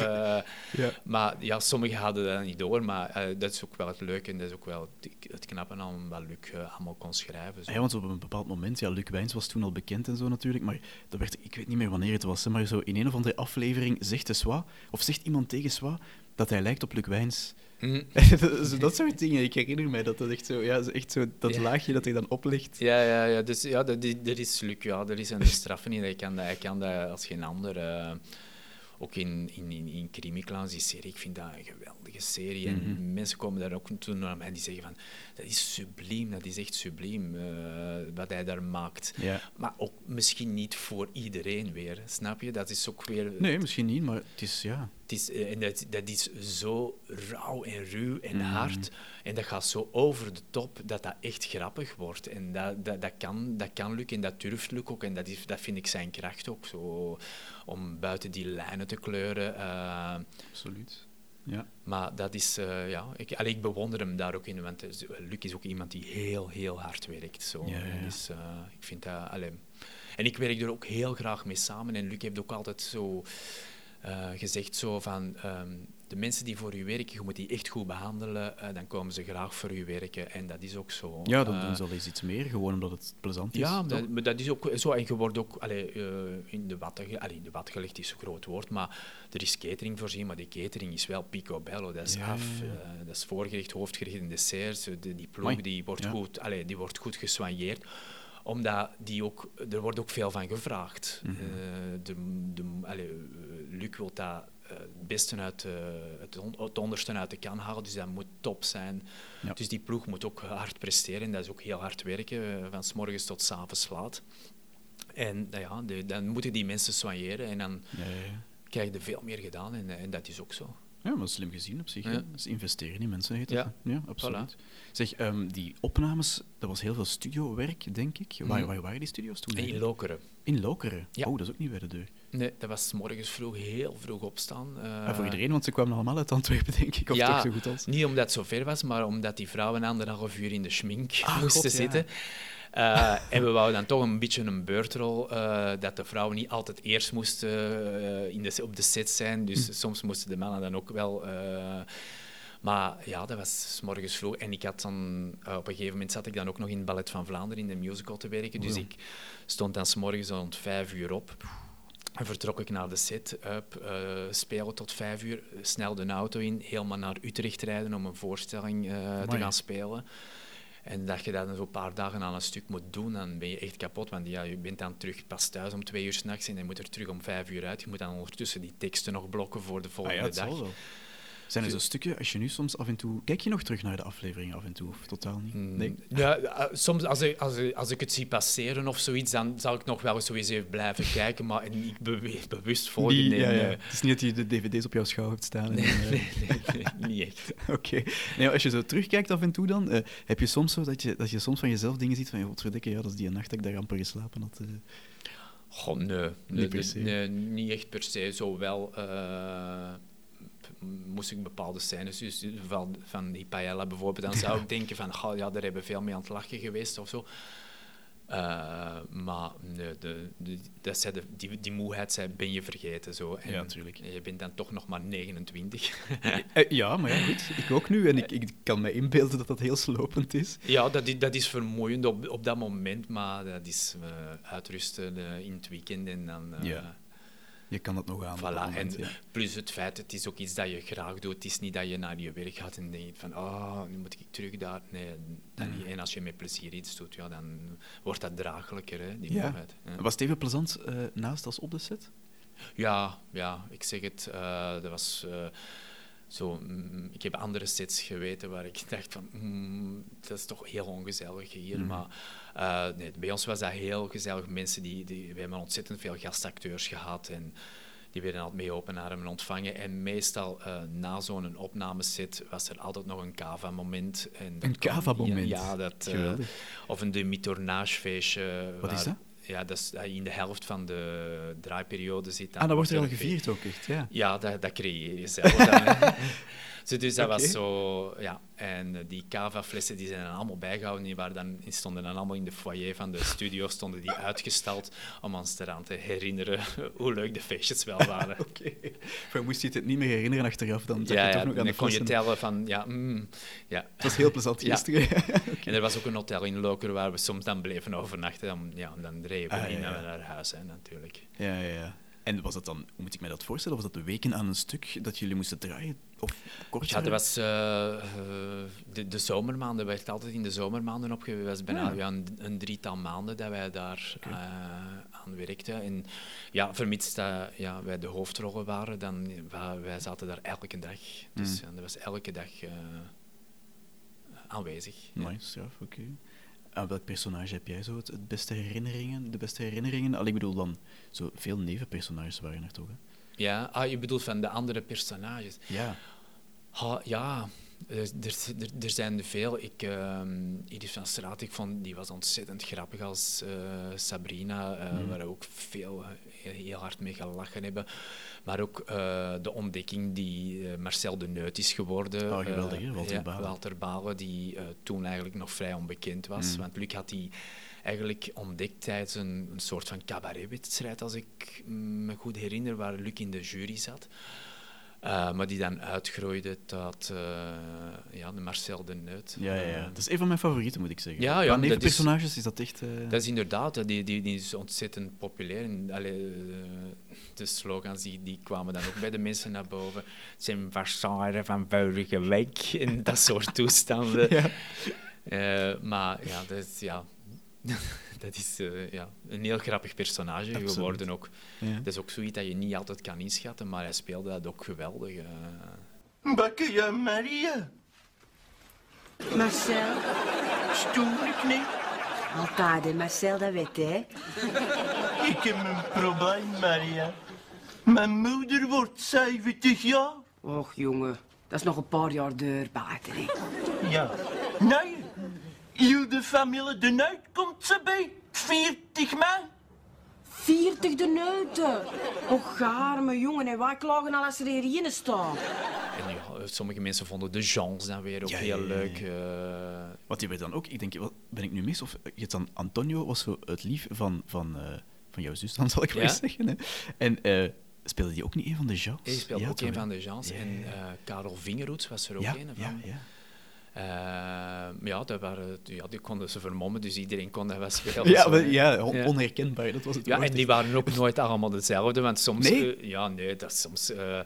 Ja. Maar ja, sommigen hadden dat niet door, maar eh, dat is ook wel het leuke en dat is ook wel het, het knappe aan wat Luc eh, allemaal kon schrijven. Zo. Ja, want op een bepaald moment, ja, Luc Wijns was toen al bekend en zo natuurlijk, maar dat werd, ik weet niet meer wanneer het was, hè, maar zo in een of andere aflevering zegt de Swa, of zegt iemand tegen Swa, dat hij lijkt op Luc Wijns. Zo dat soort dingen, ik herinner mij dat dat echt zo, ja, echt zo dat Ja. laagje dat hij dan oplegt. Ja, ja, ja, dus ja, dat, die- dat is Luc, ja, er is een straffen in. Hij kan dat, hij kan dat als geen ander. eh, ook in, in, in, in Crimiclans, die serie, ik vind dat een serie. En mensen komen daar ook toen naar mij en die zeggen van, dat is subliem, dat is echt subliem, eh, wat hij daar maakt. Ja. Maar ook misschien niet voor iedereen weer, snap je? Dat is ook weer... Nee, misschien niet, maar het is, ja... Het is, eh, en dat, dat is zo rauw en ruw en Mm. hard. En dat gaat zo over de top dat dat echt grappig wordt. En dat, dat, dat, kan, dat kan Luc en dat durft Luc ook. En dat, is, dat vind ik zijn kracht ook. Zo, om buiten die lijnen te kleuren. eh, Absoluut. Ja. maar dat is, eh, ja, ik, allee, ik bewonder hem daar ook in. Want eh, Luc is ook iemand die heel, heel hard werkt. Zo. Ja, ja. Dus, ik vind dat, allee. En ik werk er ook heel graag mee samen. En Luc heeft ook altijd zo eh, gezegd zo van... ehm, de mensen die voor u werken, je moet die echt goed behandelen. eh, dan komen ze graag voor u werken. En dat is ook zo. Ja, dan Eh, doen ze al eens iets meer, gewoon omdat het plezant is. ja, dat, maar dat is ook zo. En je wordt ook allee, eh, in de watten, in de wat gelegd is een groot woord, maar er is catering voorzien, maar die catering is wel picobello. Dat is Ja, af. ja, eh, dat is voorgerecht, hoofdgerecht en dessert. Zo, de- die ploeg Amai, die wordt, ja. goed, allee, die wordt goed gesoigneerd omdat die ook, er wordt ook veel van gevraagd. Mhm. Eh, de, de, allee, eh, Luc wil dat eh, het beste uit, het, on- het onderste uit de kan halen, dus dat moet top zijn. Ja. Dus die ploeg moet ook hard presteren. En dat is ook heel hard werken, van s morgens tot s avonds laat. En nou ja, de- dan moeten die mensen soigneren en dan Ja, krijg je veel meer gedaan. En, en dat is ook zo. Ja, maar slim gezien op zich. Ja. is investeren in mensen, heet dat. Ja. ja absoluut. Zeg, ehm, die opnames, dat was heel veel studiowerk, denk ik. Waar, Mhm. waar waren die studio's toen? En in? Lokeren. In Lokeren? Ja. Oh, dat is ook niet bij de deur. Nee, dat was morgens vroeg, heel vroeg opstaan. Eh, Maar voor iedereen, want ze kwamen allemaal uit Antwerpen, denk ik. Of ja, toch zo goed als. niet omdat het zo ver was, maar omdat die vrouwen anderhalf uur in de schmink Ah, moesten god, ja. Eh, en we wouden dan toch een beetje een beurtrol, eh, dat de vrouwen niet altijd eerst moesten eh, in de, op de set zijn. Dus Hm. soms moesten de mannen dan ook wel... maar ja, dat was 's morgens vroeg. En ik had dan, op een gegeven moment zat ik dan ook nog in het Ballet van Vlaanderen, in de musical te werken. Dus ja. ik stond dan 's morgens rond vijf uur op. En vertrok ik naar de set, up, spelen tot vijf uur, snel de auto in, helemaal naar Utrecht rijden om een voorstelling te gaan spelen. En dat je dat zo'n paar dagen aan een stuk moet doen, dan ben je echt kapot. Want ja, je bent dan terug pas thuis om twee uur s'nachts en je moet er terug om vijf uur uit. Je moet dan ondertussen die teksten nog blokken voor de Ah volgende ja, het dag. wel. Zijn er zo stukken, als je nu soms af en toe... Kijk je nog terug naar de afleveringen af en toe, of totaal niet? Nee. Ja, eh, soms als ik, als, ik, als ik het zie passeren of zoiets, dan zal ik nog wel eens even blijven kijken, maar niet bewust volgen. Die- ja, ja. nee. Het is niet dat je de dvd's op jouw schouw hebt staan. en Nee, eh, nee, nee, nee, niet echt. Oké. Nee, als je zo terugkijkt af en toe dan, eh, heb je soms zo dat je, dat je soms van jezelf dingen ziet van, ja, verdikken, ja, dat is die nacht dat ik daar amper geslapen had. eh. Goh, nee, Niet per se. nee, niet echt per se. Zo wel eh, moest ik bepaalde scènes, dus van, van die paella bijvoorbeeld, dan zou ik denken van, goh, ja, daar hebben veel mee aan het lachen geweest of zo. Eh, maar nee, de, de, dat zei de, die, die moeheid zei, ben je vergeten. Zo. En Ja, tuurlijk. Je bent dan toch nog maar 29. Eh, ja, maar ja, goed. Ik ook nu. En ik, ik kan me inbeelden dat dat heel slopend is. ja, dat is, dat is vermoeiend op, op dat moment, maar dat is eh, uitrusten in het weekend en dan... Ja. Je kan dat nog aan. Voilà, en ja. plus het feit, het is ook iets dat je graag doet. Het is niet dat je naar je werk gaat en denkt van, oh, nu moet ik terug daar. Nee, dat niet. En als je met plezier iets doet, ja, dan wordt dat draaglijker, hè, die Ja. Was het even plezant eh, naast als op de set? Ja, ja, ik zeg het. eh, dat was eh, zo. mm, ik heb andere sets geweten waar ik dacht van, mm, dat is toch heel ongezellig hier. Maar eh, nee, bij ons was dat heel gezellig. Mensen die, die, we hebben ontzettend veel gastacteurs gehad en die werden altijd mee open armen ontvangen. En meestal eh, na zo'n opnameset was er altijd nog een cava-moment. En Een cava-moment? Ja, dat, eh, of een demi-tournagefeestje. Wat is dat? Ja, dat is in de helft van de draaiperiode zit. dan Ah, dat wordt er al gevierd ook echt, ja. Ja, dat, dat creëer je zelf dan. Zo, dus dat was zo, ja. En eh, die cava-flessen die zijn er allemaal bijgehouden. Die, waren dan, die stonden dan allemaal in de foyer van de studio, stonden die uitgestald om ons eraan te herinneren hoe leuk de feestjes wel waren. Oké. Maar moest je het niet meer herinneren achteraf, dan zat ja, je ja, toch nog aan dan kon je tellen van, ja, mm, ja. Het was heel plezant Ja. gisteren. En er was ook een hotel in Loker waar we soms dan bleven overnachten. Dan, ja, dan reden we Ah, ja. naar, naar huis, hè, natuurlijk. Ja, ja, ja. En was dat dan, hoe moet ik mij dat voorstellen? Was dat de weken aan een stuk dat jullie moesten draaien? Of kort? Ja, dat was eh, eh, de, de zomermaanden. werd altijd in de zomermaanden opgegeven. Het was bijna Ja. ja, een, een drietal maanden dat wij daar eh, aan werkten. En ja, vermits dat ja, wij de hoofdrollen waren, dan wij zaten daar elke dag. Dus Mm. ja, dat was elke dag aanwezig. Ja. Nice, straf, oké. Aan welk personage heb jij zo het, het beste herinneringen? De beste herinneringen? Al, ik bedoel dan, zo veel nevenpersonages waren er toch, hè? Ja, ah, je bedoelt van de andere personages. Ja. Ha, ja, er, er, er- er zijn er veel. Ik, ehm Iris van Straat, ik vond, die was ontzettend grappig als eh, Sabrina, eh, waar we ook veel eh, heel, heel hard mee gelachen hebben. Maar ook de ontdekking die Marcel de Neut is geworden. Oh, geweldig, hè? Walter ja, Balen. Walter Balen, die toen eigenlijk nog vrij onbekend was. Mm. Want Luc had die eigenlijk ontdekt tijdens een, een soort van cabaretwedstrijd, als ik me goed herinner, waar Luc in de jury zat. Uh, maar die dan uitgroeide tot uh, ja, de Marcel de Neut. Ja, ja, ja. Dat is een van mijn favorieten, moet ik zeggen. Ja, ja, Qua dat nevenpersonages is, is dat echt... Uh... Dat is inderdaad, die, die, die is ontzettend populair. En, allee, de slogans die, die kwamen dan ook bij de mensen naar boven. Het zijn Vassaren van vorige week en dat soort toestanden. ja. Maar ja, dat is... Ja, dat is uh, ja, een heel grappig personage Absoluut. geworden ook. Ja. Dat is ook zoiets dat je niet altijd kan inschatten, maar hij speelde dat ook geweldig. Uh. Bakje Maria. Marcel, Stoer niet. altijd hè, Marcel, dat weet hè. Ik heb een probleem, Maria. Mijn moeder wordt 70 jaar. Och jongen, dat is nog een paar jaar deur buiten hè. Ja. Nee, heel de familie de Nuit komt ze bij. 40 man. 40 de neuten. Och, arme jongen, en wij klagen al als er hier in staat. En ja, sommige mensen vonden de gens dan weer ook Ja, heel ja, leuk. ja. Uh... Wat die werd dan ook, ik denk, wat, ben ik nu mis? Of je hebt dan Antonio was zo het lief van, van, uh, van jouw zus, dan zal ik maar zeggen. Hè? En uh, speelde die ook niet een van de gens? Hij speelde ja, ook een van de. Ja, En uh, Karel Vingerhoets was er ook ja, een van. Ja, ja. Uh, ja, dat waren, ja, die konden ze vermommen, dus iedereen kon dat wel spelen. Ja, maar, ja, on- onherkenbaar, dat was het Ja, woord. en die waren ook nooit allemaal dezelfde, want soms... Nee? eh, ja, nee, dat soms uh,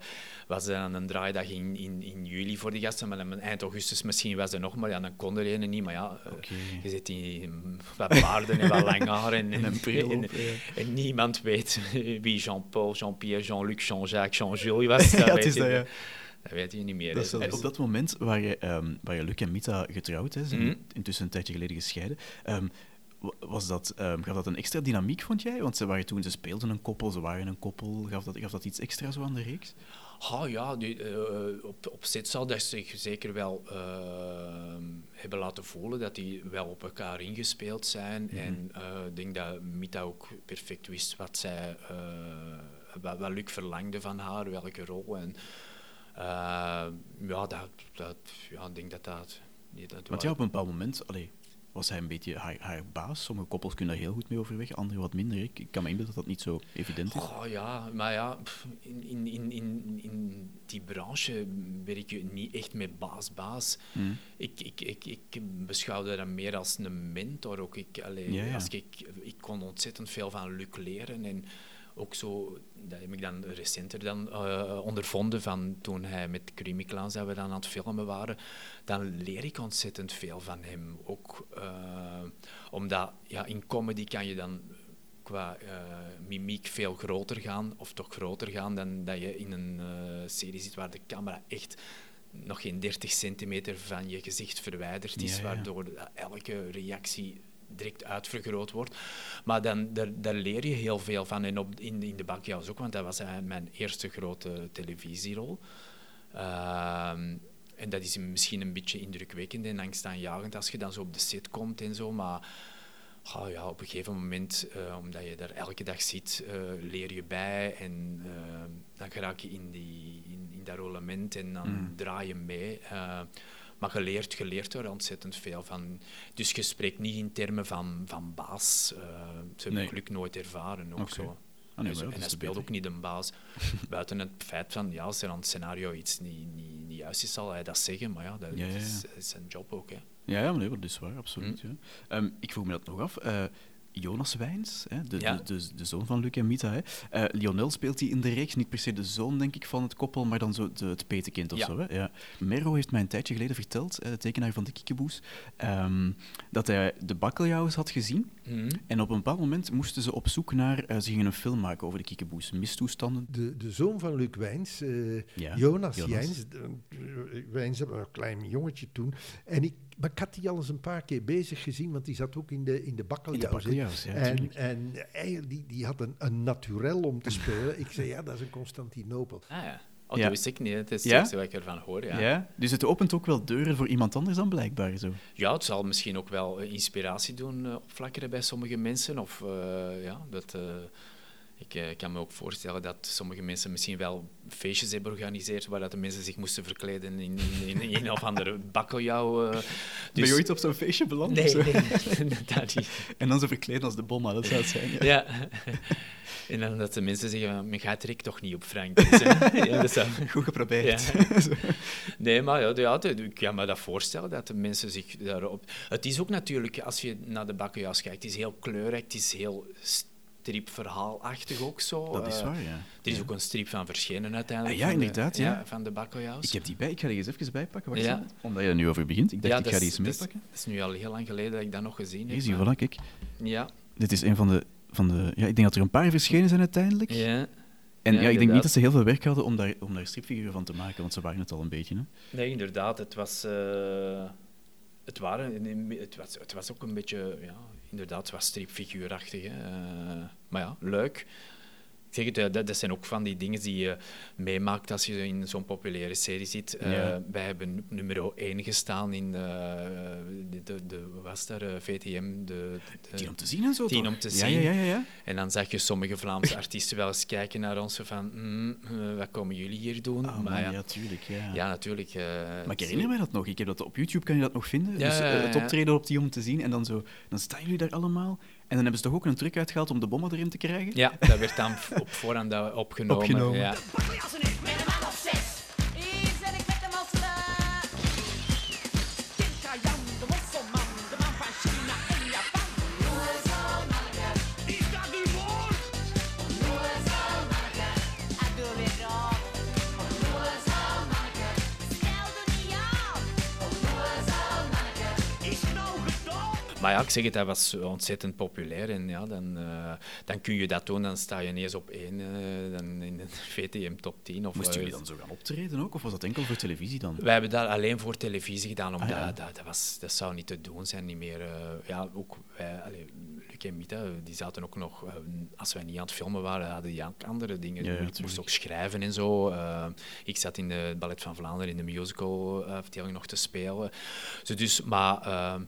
was er dan een draaidag in, in, in juli voor de gasten, maar dan eind augustus misschien was er nog, maar ja, dan kon er een niet. Maar ja, uh, je zit in wat baarden en wat lang haar en, En en, en niemand weet wie Jean-Paul, Jean-Pierre, Jean-Luc, Jean-Jacques, Jean-Jules was. Ja, dat weet is dat, ja. Dat weet je niet meer. Dat is op dat moment waren, ehm waren Luc en Mita getrouwd, zijn Mhm. intussen een tijdje geleden gescheiden. Ehm, wa- was dat, ehm, gaf dat een extra dynamiek, vond jij? Want ze waren toen, ze speelden een koppel, ze waren een koppel. Gaf dat, gaf dat iets extra zo aan de reeks? Oh ja, die, eh, op, op zit zal dat zich zeker wel hebben laten voelen dat die wel op elkaar ingespeeld zijn. En eh, ik denk dat Mita ook perfect wist wat zij, eh, wat, wat Luc verlangde van haar, welke rol. En ja, dat, dat, ja, ik denk dat dat... nee, dat Want ja, op een bepaald moment allee, was hij een beetje haar, haar baas. Sommige koppels kunnen daar heel goed mee overweg, andere wat minder. Ik, ik kan me inbeelden dat dat niet zo evident is. Oh ja, maar ja, in, in, in, in, die branche werk je niet echt met baas-baas. Hmm. Ik, ik, ik, ik beschouwde dat meer als een mentor. Ook ik, allee, Ja, ja. Als ik, ik kon ontzettend veel van Luc leren. En ook zo, dat heb ik dan recenter dan, eh, ondervonden van toen hij met Creamy Clowns dat we dan aan het filmen waren. Dan leer ik ontzettend veel van hem. Ook eh, omdat ja, in comedy kan je dan qua eh, mimiek veel groter gaan, of toch groter gaan dan dat je in een serie zit waar de camera echt nog geen 30 centimeter van je gezicht verwijderd is, Ja, ja. waardoor elke reactie direct uitvergroot wordt. Maar dan, daar, daar leer je heel veel van. En op, in, in de bakjaus ook, want dat was eigenlijk mijn eerste grote televisierol. Ehm, en dat is misschien een beetje indrukwekkend en angstaanjagend als je dan zo op de set komt en zo, maar oh ja, op een gegeven moment, eh, omdat je daar elke dag zit, eh, leer je bij en eh, dan raak je in, die, in, in dat rollement en dan Mm. draai je mee. Maar je leert er ontzettend veel van. Dus je spreekt niet in termen van, van baas. eh ze hebben Nee. geluk nooit ervaren. Ook zo. Ah, nee, Dus- en hij speelt ook niet een baas. Buiten het feit van, ja, als er aan het scenario iets niet, niet, niet juist is, zal hij dat zeggen. Maar ja, dat, Ja, ja, Is, ja. dat is zijn job ook. Hè. Ja, ja maar nee, dat is waar, absoluut. Ja. Ehm, ik vroeg me dat nog af. Eh, Jonas Wijns, hè, de, Ja. de, de, de zoon van Luc en Mita. Hè. Eh, Lionel speelt hij in de reeks, niet per se de zoon, denk ik, van het koppel, maar dan zo de, het petekind of Ja. zo. Hè. Ja. Merro heeft mij een tijdje geleden verteld, hè, de tekenaar van de Kiekeboes, ehm, dat hij de bakkeljauws had gezien. Mhm. En op een bepaald moment moesten ze op zoek naar... eh, ze gingen een film maken over de Kiekeboes. Mistoestanden. De, de zoon van Luc Wijns, eh, Ja, Jonas, Jonas. Jijns, Wijns, was een klein jongetje toen. En ik, maar ik had die al eens een paar keer bezig gezien, want die zat ook in de, in de ja, en en eigenlijk, die, die had een, een naturel om te spelen. ik zei, ja, dat is een Constantinopel. Ah ja. Oh, Ja. dat wist ik niet. Het is Ja? het eerste wat ik ervan hoor. Ja. Ja. Dus het opent ook wel deuren voor iemand anders dan blijkbaar. Zo. Ja, het zal misschien ook wel eh, inspiratie doen, eh, opflakkeren bij sommige mensen. Of eh, ja, dat, eh, ik eh, kan me ook voorstellen dat sommige mensen misschien wel feestjes hebben georganiseerd waar dat de mensen zich moesten verkleden in, in, een of andere bakkeljauw. Ben Dus- je ooit op zo'n feestje beland? Nee, nee, dat niet. En dan ze verkleden als de bomma, dat zou het zijn. Ja. Ja. En dan dat de mensen zeggen, men gaat trek toch niet op Frank. Dus, ja, dat zou... Goed geprobeerd. Ja. Nee, maar ja, ja, ik kan me dat voorstellen, dat de mensen zich daarop... Het is ook natuurlijk, als je naar de bakkenjas kijkt, het is heel kleurrijk, het is heel stripverhaalachtig ook zo. Dat is Eh, waar, ja. Er is ook een strip van verschenen uiteindelijk. Ah, ja, de- inderdaad, ja. Van de bakkenjas. Ik heb die bij, ik ga die eens even bijpakken. Wacht Ja. Omdat je er nu over begint. Ik dacht, ja, ik ga die eens meepakken. Dat is nu al heel lang geleden dat ik dat nog gezien heb. Maar- voilà, kijk. Ja, Dit is een van de, van de... Ja, ik denk dat er een paar verschenen zijn uiteindelijk. ja. En Ja, ik denk niet dat ze heel veel werk hadden om daar, om daar stripfiguren van te maken, want ze waren het al een beetje. Hè. Nee, inderdaad. Het was, eh, het, waren, het, was, het was ook een beetje, ja, inderdaad, was stripfiguurachtig. Hè. Eh, maar ja, leuk. Zeg het, eh, dat, dat zijn ook van die dingen die je meemaakt als je in zo'n populaire serie zit. Eh, Ja. wij hebben nummer 1 gestaan in eh, de, de, de, was daar, VTM. De, de, Tien om te zien en zo, Tien om te ja, zien. Ja, ja, ja. En dan zag je sommige Vlaamse artiesten wel eens kijken naar ons van, "Mm, wat komen jullie hier doen? Ah, maar ja, ja, tuurlijk. Ja. ja, natuurlijk. Maar ik herinner mij dat nog. Ik heb dat op YouTube kan je dat nog vinden. Dus het optreden op die om te zien. En dan, zo, dan staan jullie daar allemaal. En dan hebben ze toch ook een truc uitgehaald om de bommen erin te krijgen? Ja, dat werd dan op voorhand opgenomen. Opgenomen. Ja. Maar ja, ik zeg het, dat was ontzettend populair. En ja, dan, eh, dan kun je dat doen, dan sta je ineens op één eh, dan in de VTM top 10. Of, Moesten eh, jullie dan zo gaan optreden ook? Of was dat enkel voor televisie dan? Wij hebben dat alleen voor televisie gedaan, omdat Ah, ja. dat, dat, was, dat zou niet te doen zijn. Niet meer, ja, ook wij, allee, Luc en Mita, die zaten ook nog, als wij niet aan het filmen waren, hadden die ook andere dingen. Ja, ja, Ik moest ook schrijven en zo. Ik zat in de Ballet van Vlaanderen in de musical afdeling nog te spelen. Zo dus, maar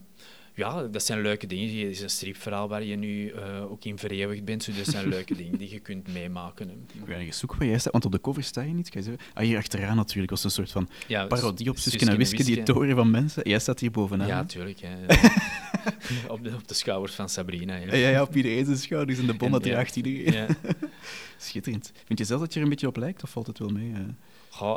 ja, dat zijn leuke dingen. Het is een stripverhaal waar je nu eh, ook in vereeuwigd bent. Dus dat zijn leuke dingen die je kunt meemaken. hè. Ik eens zoeken waar jij staat, want op de cover sta je niet. Ga je zeggen- Ah, hier achteraan natuurlijk was een soort van Ja, parodie op Suske en Wiske, die toren van mensen. Jij staat hier bovenaan. Ja, tuurlijk. Hè. op, de, op de schouders van Sabrina. Ja. Ja, ja, op iedereen zijn schouders en de bon dat draagt iedereen. Ja. Schitterend. Vind je zelf dat je er een beetje op lijkt, of valt het wel mee? eh?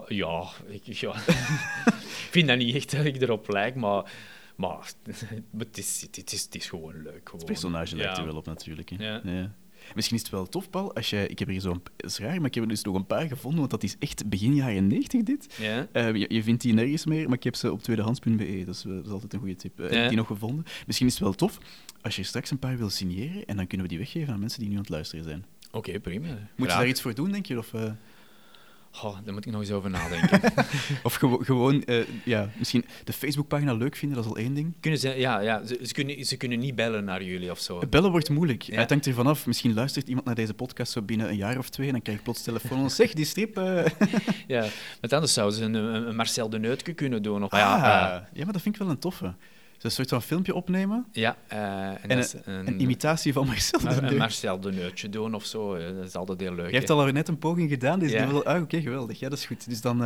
Ja, ik, ja. ik vind dat niet echt dat ik erop lijk, maar, maar het, is, het, is, het is gewoon leuk. Gewoon. Het personage lijkt Ja. er wel op natuurlijk. Hè? Ja. Misschien is het wel tof, Paul, als jij... Ik heb er zo'n... Is raar, maar ik heb er dus nog een paar gevonden, want dat is echt begin jaren 90 dit. Ja? Eh, je, je vindt die nergens meer, maar ik heb ze op tweedehands.be. Dat, is, eh, dat is altijd een goede tip. Eh, heb Ja. die nog gevonden. Misschien is het wel tof als je straks een paar wil signeren en dan kunnen we die weggeven aan mensen die nu aan het luisteren zijn. Oké, prima. Moet je daar iets voor doen, denk je? Of, Goh, daar moet ik nog eens over nadenken. of gewo- gewoon, eh, ja, misschien de Facebookpagina leuk vinden, dat is al één ding. kunnen ze, ja, ja, ze, ze, kunnen, ze kunnen niet bellen naar jullie of zo. Bellen wordt moeilijk. Ja. Het hangt ervan af. Misschien luistert iemand naar deze podcast zo binnen een jaar of twee en dan krijg ik plots telefoon. Zeg, die strip... eh. Ja, want anders zouden ze een, Marcel de Neutke kunnen doen. Of, Ah, ja, ja, maar dat vind ik wel een toffe. Een soort van filmpje opnemen ja eh, en, een, een imitatie van Marcel de een. Marcel de Neutje doen of zo. eh, Dat is altijd heel leuk. Je hebt al net een poging gedaan, dus Ja. ah, oké, geweldig. Ja, dat is goed. Dus dan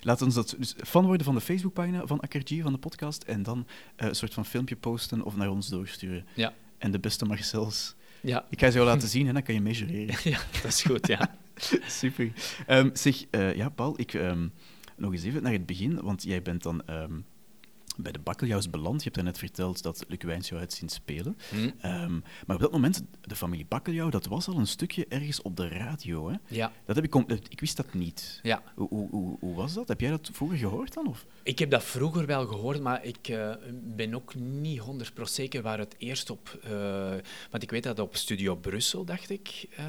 laten we ons dat dus fan worden van de Facebookpagina van Akarji, van de podcast, en dan een soort van filmpje posten of naar ons doorsturen. Ja. En de beste Marcels. Ja. Ik ga ze jou laten zien en dan kan je measureren. ja, dat is goed, ja. Super. Ehm, zeg, ja, Paul, ik, ehm, nog eens even naar het begin, want jij bent dan ehm, bij de Bakkeljauws beland. Je hebt daarnet verteld dat Luc Wijns jou had zien spelen. Hm. Ehm, maar op dat moment, de familie Bakkeljauw, dat was al een stukje ergens op de radio. Hè? Ja. Dat heb ik, ik wist dat niet. Ja. Hoe, hoe, hoe, hoe was dat? Heb jij dat vroeger gehoord dan? Of? Ik heb dat vroeger wel gehoord, maar ik eh, ben ook niet 100% zeker waar het eerst op... eh, want ik weet dat op Studio Brussel, dacht ik. eh,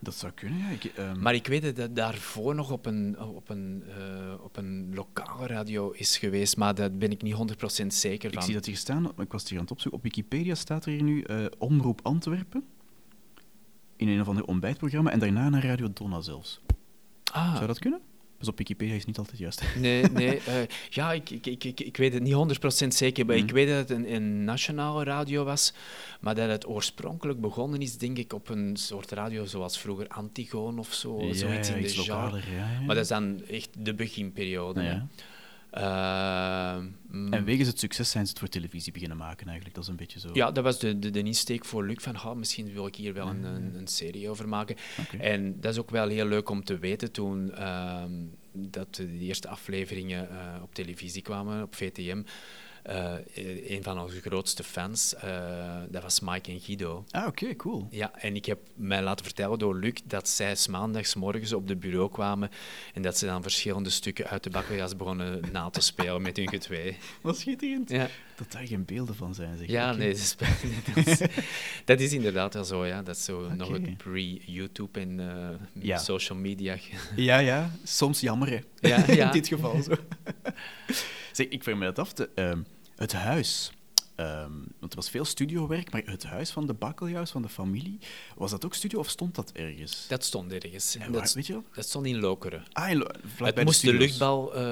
Dat zou kunnen, ja. Ik, ehm, maar ik weet dat dat daarvoor nog op een, op, een, op een lokale radio is geweest, maar daar ben ik niet 100% zeker ik van. zie dat hier staan, ik was het hier aan het opzoeken. Op Wikipedia staat er hier nu eh, Omroep Antwerpen. In een of ander ontbijtprogramma. En daarna naar Radio Donna zelfs. Ah, Zou dat kunnen? Dus op Wikipedia is niet altijd juist. Nee, nee eh, ja, ik, ik, ik, ik, ik weet het niet 100% zeker, maar Mhm. ik weet dat het een, een nationale radio was, maar dat het oorspronkelijk begonnen is, denk ik, op een soort radio zoals vroeger Antigoon of zo, Ja, zoiets ja, in de genre. ja. Maar dat is dan echt de beginperiode. Ja, hè. ja. Eh, mm, En wegens het succes zijn ze het voor televisie beginnen maken eigenlijk. Dat is een beetje zo. ja, dat was de, de, de insteek voor Luc van misschien wil ik hier wel een, een, een serie over maken. En dat is ook wel heel leuk om te weten toen ehm, dat de eerste afleveringen eh, op televisie kwamen, op VTM. Eh, een van onze grootste fans, eh, dat was Mike en Guido. Ah, oké, cool. Ja, en ik heb mij laten vertellen door Luc dat zij 's maandags morgens op de bureau kwamen en dat ze dan verschillende stukken uit de bakkenjas begonnen na te spelen met hun twee. Wat schitterend. Ja, Dat daar geen beelden van zijn, zeg. ja nee, dat is, dat is, dat is inderdaad wel zo. Ja. Dat is zo nog het pre-YouTube en eh, Ja. social media. Ja, ja. Soms jammer, hè. Ja, ja. In dit geval zo. zeg, ik vraag me dat af. Te, het huis. Ehm, want er was veel studiowerk, maar het huis van de Bakkeljauws, van de familie, was dat ook studio of stond dat ergens? Dat stond ergens. En dat, weet je wel? dat stond in Lokeren. Ah, in Lo- Het moest de, luchtbal eh,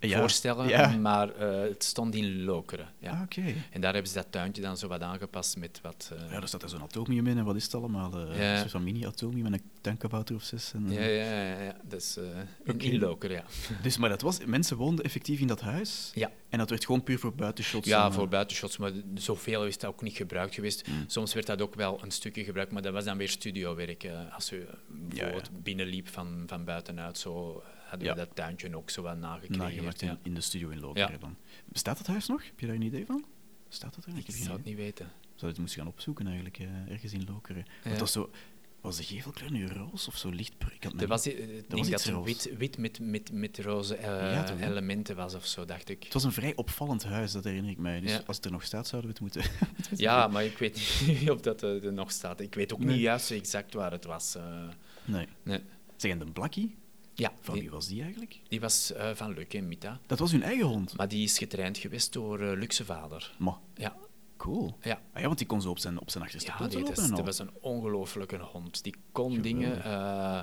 Ja, voorstellen, ja. maar eh, het stond in Lokeren. Ja. Ah, oké. En daar hebben ze dat tuintje dan zo wat aangepast met wat... eh, Ja, er staat zo'n atomium in en wat is het allemaal? Ja. Een soort van mini-atomium en een tankkabouter of zes. En, ja, eh, ja, ja, ja. Dat is eh, in, Oké. in Lokeren, ja. Dus, maar dat was, mensen woonden effectief in dat huis Ja. en dat werd gewoon puur voor buitenshots. Ja, en, eh, voor buitenshots, maar zoveel is dat ook niet gebruikt geweest. Hmm. Soms werd dat ook wel een stukje gebruikt, maar dat was dan weer studiowerk. als u bijvoorbeeld binnenliep van, van buitenuit, zo hadden Ja. we dat tuintje ook zo wat nagecreëerd. nagemaakt in, in de studio in Lokeren dan. Bestaat het huis nog? Heb je daar een idee van? Staat dat er? Ik geen zou het niet weten. Zou je het moeten gaan opzoeken eigenlijk, eh, ergens in Lokeren. Want dat is zo... Was de gevelkleur nu roze of zo licht? Ik had Er mijn- was, eh, ik denk dat het wit, wit met, met, met roze eh, Ja, elementen was of zo, dacht ik. Het was een vrij opvallend huis, dat herinner ik mij. Dus Ja. als het er nog staat, zouden we het moeten... Ja, maar ik weet niet of dat eh, er nog staat. Ik weet ook Nee. niet juist exact waar het was. nee. nee. Zeg, en de Blackie? Ja, Van die, wie was die eigenlijk? die was van Luc en Mita. Dat was hun eigen hond. Maar die is getraind geweest door zijn vader. Maar, Ja, cool. ja. Ah ja, want die kon zo op zijn, op zijn achterste Ja, poten nee, dat, lopen is- en dat was een ongelofelijke hond. Die kon Geweldig. dingen. eh,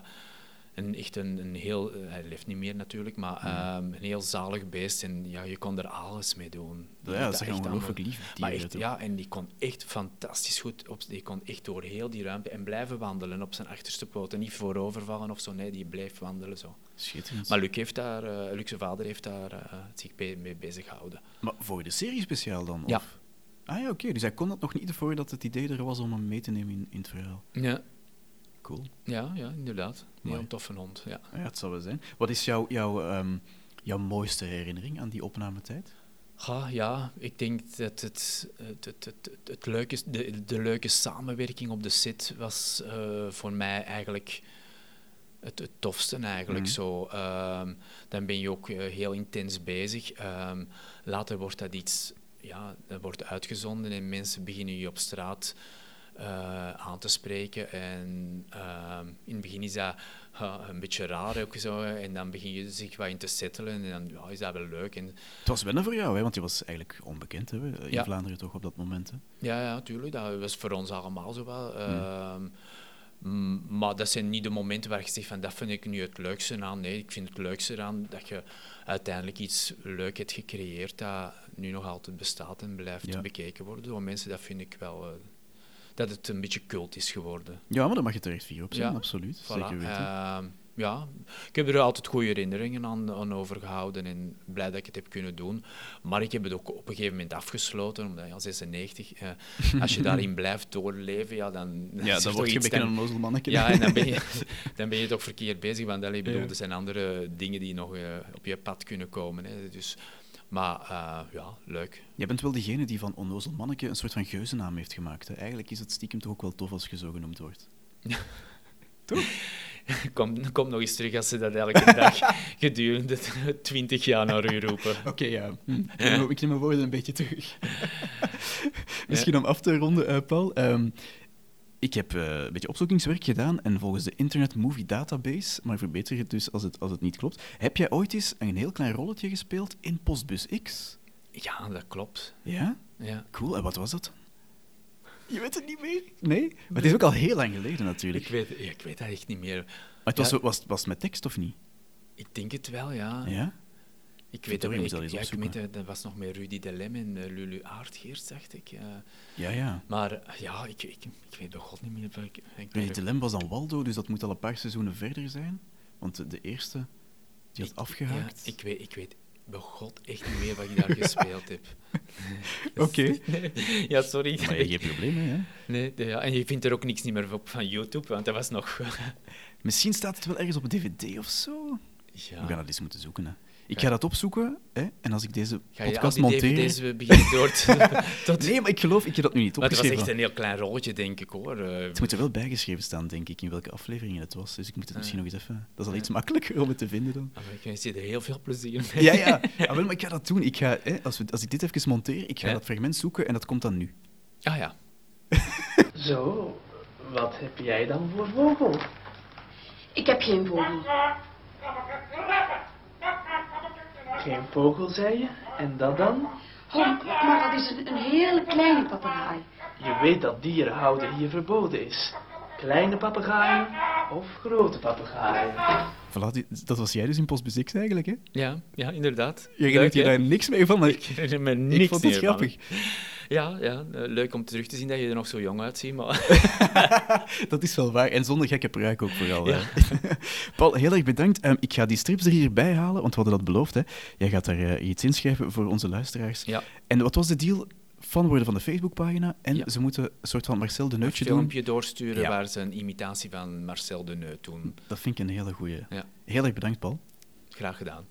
een, echt een, een heel... eh, hij leeft niet meer natuurlijk, maar ehm, een heel zalig beest. En ja, je kon er alles mee doen. Die Ja, dat zijn echt ongelooflijk lief Maar echt, ja, en die kon echt fantastisch goed. Op, die kon echt door heel die ruimte en blijven wandelen op zijn achterste poten. Niet voorovervallen of zo, nee, die bleef wandelen zo. Schitterend. Maar Luc, heeft daar, eh, Luc zijn vader heeft daar zich mee bezig gehouden. Maar voor de serie speciaal dan? Ja. Ah ja, oké. Dus hij kon dat nog niet voordat het idee er was om hem mee te nemen in, in het verhaal. Ja, Cool. ja, ja inderdaad. Mooi. Heel toffe hond, ja. Ja, het zou wel zijn. Wat is jouw, jouw, ehm, jouw mooiste herinnering aan die opnametijd? Ja, ja, ik denk dat het, het, het, het, het, het leuke, de, de leuke samenwerking op de set was eh, voor mij eigenlijk het, het tofste. Eigenlijk. Mhm. Zo, ehm, dan ben je ook eh, heel intens bezig. Ehm, later wordt dat iets, ja, dat wordt uitgezonden en mensen beginnen je op straat eh, aan te spreken. En ehm, in het begin is dat een beetje raar ook zo. En dan begin je zich wat in te settelen en dan ja, is dat wel leuk. En, Het was wennen voor jou, hè? want je was eigenlijk onbekend hè? in Ja. Vlaanderen toch op dat moment. Hè? Ja, ja, tuurlijk. Dat was voor ons allemaal zo wel. Ehm, m- maar dat zijn niet de momenten waar je zegt van dat vind ik nu het leukste aan. Nee, ik vind het leukste aan dat je uiteindelijk iets leuk hebt gecreëerd dat nu nog altijd bestaat en blijft Ja. bekeken worden door mensen. Dat vind ik wel... eh, dat het een beetje cult is geworden. Ja, maar daar mag je terecht vier op zijn, Ja, absoluut. Voilà. Zeker weten. Ehm, ja, ik heb er altijd goede herinneringen aan, aan overgehouden en blij dat ik het heb kunnen doen. Maar ik heb het ook op een gegeven moment afgesloten, omdat ja, 96, eh, als je daarin blijft doorleven, ja, dan... ja, dan toch word je een beetje een onnozel mannetje. Ja, en dan ben, je, dan ben je toch verkeerd bezig, want allee, bedoel, Ja. er zijn andere dingen die nog eh, op je pad kunnen komen. Hè, dus, maar eh, ja, leuk. Jij bent wel degene die van onnozel mannetje een soort van geuzennaam heeft gemaakt. Hè? Eigenlijk is het stiekem toch ook wel tof als je zo genoemd wordt. Kom, kom nog eens terug als ze dat elke dag gedurende twintig jaar naar u roepen. Oké, ja. Hm. Ik neem- Ik neem mijn woorden een beetje terug. Misschien om af te ronden, eh, Paul. Ehm, ik heb eh, een beetje opzoekingswerk gedaan en volgens de Internet Movie Database, maar verbeter het dus als het, als het niet klopt, heb jij ooit eens een heel klein rolletje gespeeld in Postbus X? Ja, dat klopt. Ja? Ja. Cool. En wat was dat? Je weet het niet meer? Nee? Maar het is ook al heel lang geleden natuurlijk. Ik weet, ik weet dat echt niet meer. Maar het was, was, was het met tekst of niet? Ik denk het wel, ja. Ja? Ik weet dat Ik, ja, ik weet, dat was nog met Rudy Delem en eh, Lulu Aardgeert, dacht ik. eh. Ja, ja. maar eh, ja, ik, ik, ik weet bij god niet meer. Ik, ik, Rudy de Lem was dan Waldo, dus dat moet al een paar seizoenen verder zijn. Want de- de eerste, die had ik- afgehaakt. Ja, ik, weet, ik weet bij god echt niet meer wat ik daar gespeeld heb. Oké. Ja, sorry. Maar ja, geen probleem, hè? Nee, de- ja, en je vindt er ook niks niet meer op van YouTube, want dat was nog... Misschien staat het wel ergens op een dvd of zo. Ja. We gaan dat eens moeten zoeken. Hè. Ik ga dat opzoeken hè, en als ik deze Ga je al podcast die monteer... dvd's beginnen door te... tot... Nee, maar ik geloof, ik heb dat nu niet Maar het was opgeschreven. echt een heel klein rolletje, denk ik, hoor. Eh, Het moet er wel bijgeschreven staan, denk ik, in welke afleveringen het was. Dus ik moet het Ah, misschien nog eens even... Dat is al Ja. iets makkelijker om het te vinden dan. maar ik wens je er heel veel plezier mee. Ja, ja. Ah, wel, maar ik ga dat doen. Ik ga, hè, als, we, als ik dit even monteer, ik ga Ja. dat fragment zoeken en dat komt dan nu. Ah ja. Zo, wat heb jij dan voor vogel? Ik heb geen vogel. Geen vogel, zei je? En dat dan? Honk, maar dat is een, een hele kleine papegaai. Je weet dat dieren houden hier verboden is. Kleine papegaaien of grote papegaaien. Voilà, die- dat was jij dus in Postbus X eigenlijk, hè? Ja, ja, inderdaad. Je herinnert je hè? daar niks mee van, maar Ik ik niks vond het van. Ja, ja eh, leuk om terug te zien dat je er nog zo jong uitziet. Maar... Dat is wel waar. En zonder gekke pruik ook vooral. Ja. Paul, heel erg bedankt. Ehm, ik ga die strips er hierbij halen, want we hadden dat beloofd. Hè. Jij gaat daar eh, iets inschrijven voor onze luisteraars. Ja. En wat was de deal? Fan worden van de Facebookpagina en Ja. ze moeten een soort van Marcel de Een Neutje doen. filmpje doorsturen Ja. waar ze een imitatie van Marcel de Neut doen. Dat vind ik een hele goeie. Ja. Heel erg bedankt, Paul. Graag gedaan.